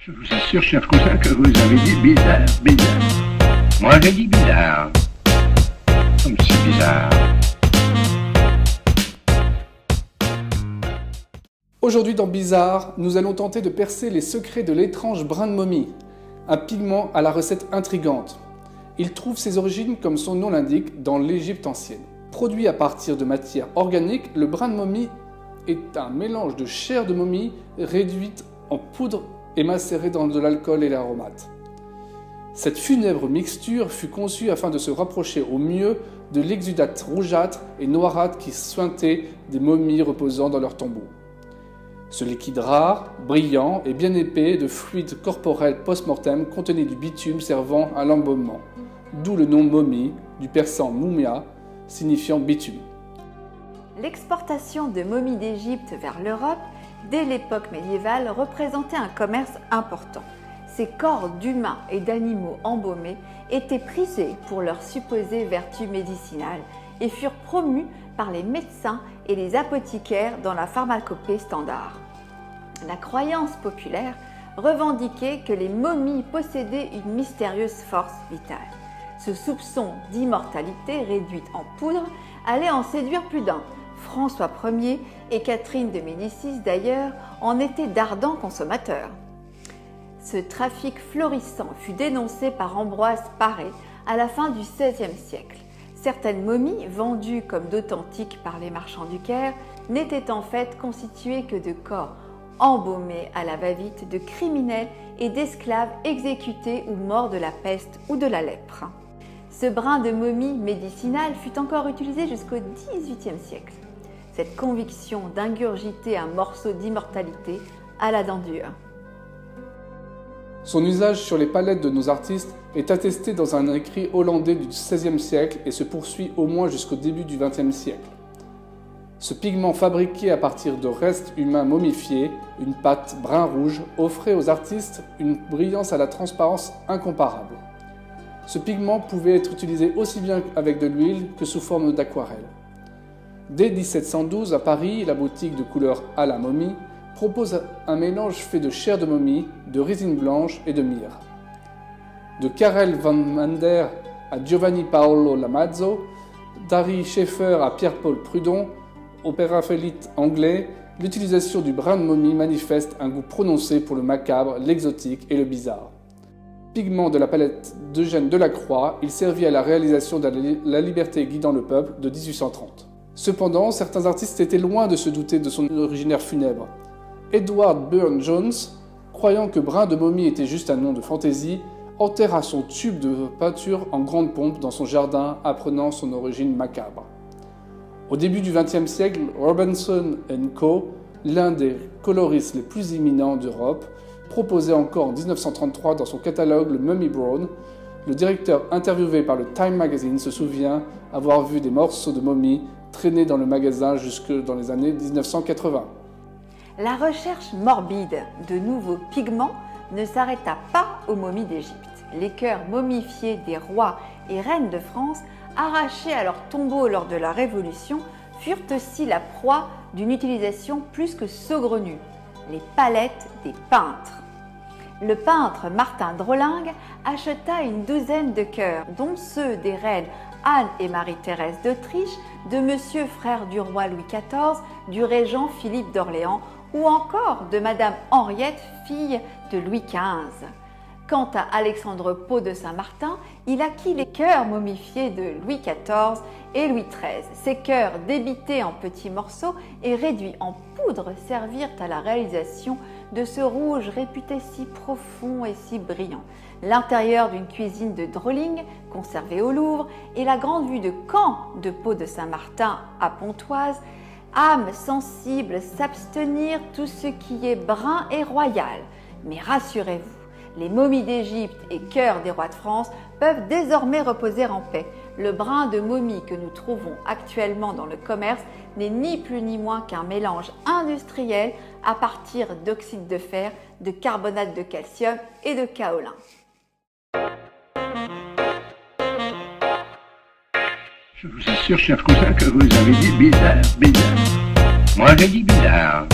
Je vous assure, cher cousin, que vous avez dit bizarre, bizarre. Moi, j'ai dit bizarre. Comme c'est bizarre. Aujourd'hui dans Bizarre, nous allons tenter de percer les secrets de l'étrange brin de momie, un pigment à la recette intrigante. Il trouve ses origines, comme son nom l'indique, dans l'Égypte ancienne. Produit à partir de matière organique, le brin de momie est un mélange de chair de momie réduite en poudre et macérée dans de l'alcool et l'aromates. Cette funèbre mixture fut conçue afin de se rapprocher au mieux de l'exudate rougeâtre et noirâtre qui suintait des momies reposant dans leur tombeau. Ce liquide rare, brillant et bien épais de fluide corporel post-mortem contenait du bitume servant à l'embaumement, d'où le nom momie, du persan mumia, signifiant bitume. L'exportation de momies d'Égypte vers l'Europe, dès l'époque médiévale, représentait un commerce important. Ces corps d'humains et d'animaux embaumés étaient prisés pour leurs supposées vertus médicinales et furent promus par les médecins et les apothicaires dans la pharmacopée standard. La croyance populaire revendiquait que les momies possédaient une mystérieuse force vitale. Ce soupçon d'immortalité réduite en poudre allait en séduire plus d'un. François Ier et Catherine de Médicis d'ailleurs en étaient d'ardents consommateurs. Ce trafic florissant fut dénoncé par Ambroise Paré à la fin du XVIe siècle. Certaines momies, vendues comme d'authentiques par les marchands du Caire, n'étaient en fait constituées que de corps embaumés à la va-vite de criminels et d'esclaves exécutés ou morts de la peste ou de la lèpre. Ce brin de momie médicinale fut encore utilisé jusqu'au XVIIIe siècle. Cette conviction d'ingurgiter un morceau d'immortalité à la dent dure. Son usage sur les palettes de nos artistes est attesté dans un écrit hollandais du XVIe siècle et se poursuit au moins jusqu'au début du XXe siècle. Ce pigment fabriqué à partir de restes humains momifiés, une pâte brun-rouge, offrait aux artistes une brillance à la transparence incomparable. Ce pigment pouvait être utilisé aussi bien avec de l'huile que sous forme d'aquarelle. Dès 1712, à Paris, la boutique de couleur à la momie propose un mélange fait de chair de momie, de résine blanche et de myrrhe. De Karel van Mander à Giovanni Paolo Lamazzo, d'Harry Schaeffer à Pierre-Paul Prudon, opéraphélite anglais, l'utilisation du brin de momie manifeste un goût prononcé pour le macabre, l'exotique et le bizarre. Pigment de la palette d'Eugène Delacroix, il servit à la réalisation de La liberté guidant le peuple de 1830. Cependant, certains artistes étaient loin de se douter de son originaire funèbre. Edward Burne-Jones, croyant que brin de momie était juste un nom de fantaisie, enterra son tube de peinture en grande pompe dans son jardin, apprenant son origine macabre. Au début du XXe siècle, Robinson Co., l'un des coloristes les plus éminents d'Europe, proposait encore en 1933 dans son catalogue le Mummy Brown. Le directeur interviewé par le Time Magazine se souvient avoir vu des morceaux de momie traîner dans le magasin jusque dans les années 1980. La recherche morbide de nouveaux pigments ne s'arrêta pas aux momies d'Égypte. Les cœurs momifiés des rois et reines de France arrachés à leur tombeau lors de la Révolution furent aussi la proie d'une utilisation plus que saugrenue, les palettes des peintres. Le peintre Martin Drolling acheta une douzaine de cœurs, dont ceux des reines Anne et Marie-Thérèse d'Autriche, de Monsieur frère du roi Louis XIV, du régent Philippe d'Orléans ou encore de Madame Henriette, fille de Louis XV. Quant à Alexandre Pau de Saint-Martin, il acquit les cœurs momifiés de Louis XIV et Louis XIII. Ces cœurs débités en petits morceaux et réduits en poudre servirent à la réalisation de ce rouge réputé si profond et si brillant. L'intérieur d'une cuisine de Drolling, conservée au Louvre, et la grande vue de Caen de Pau de Saint-Martin à Pontoise, âme sensible, s'abstenir tout ce qui est brun et royal. Mais rassurez-vous, les momies d'Égypte et cœurs des rois de France peuvent désormais reposer en paix. Le brin de momie que nous trouvons actuellement dans le commerce n'est ni plus ni moins qu'un mélange industriel à partir d'oxyde de fer, de carbonate de calcium et de kaolin. Je vous assure, cher cousin, que vous avez dit bizarre, bizarre. Moi, j'ai dit bizarre.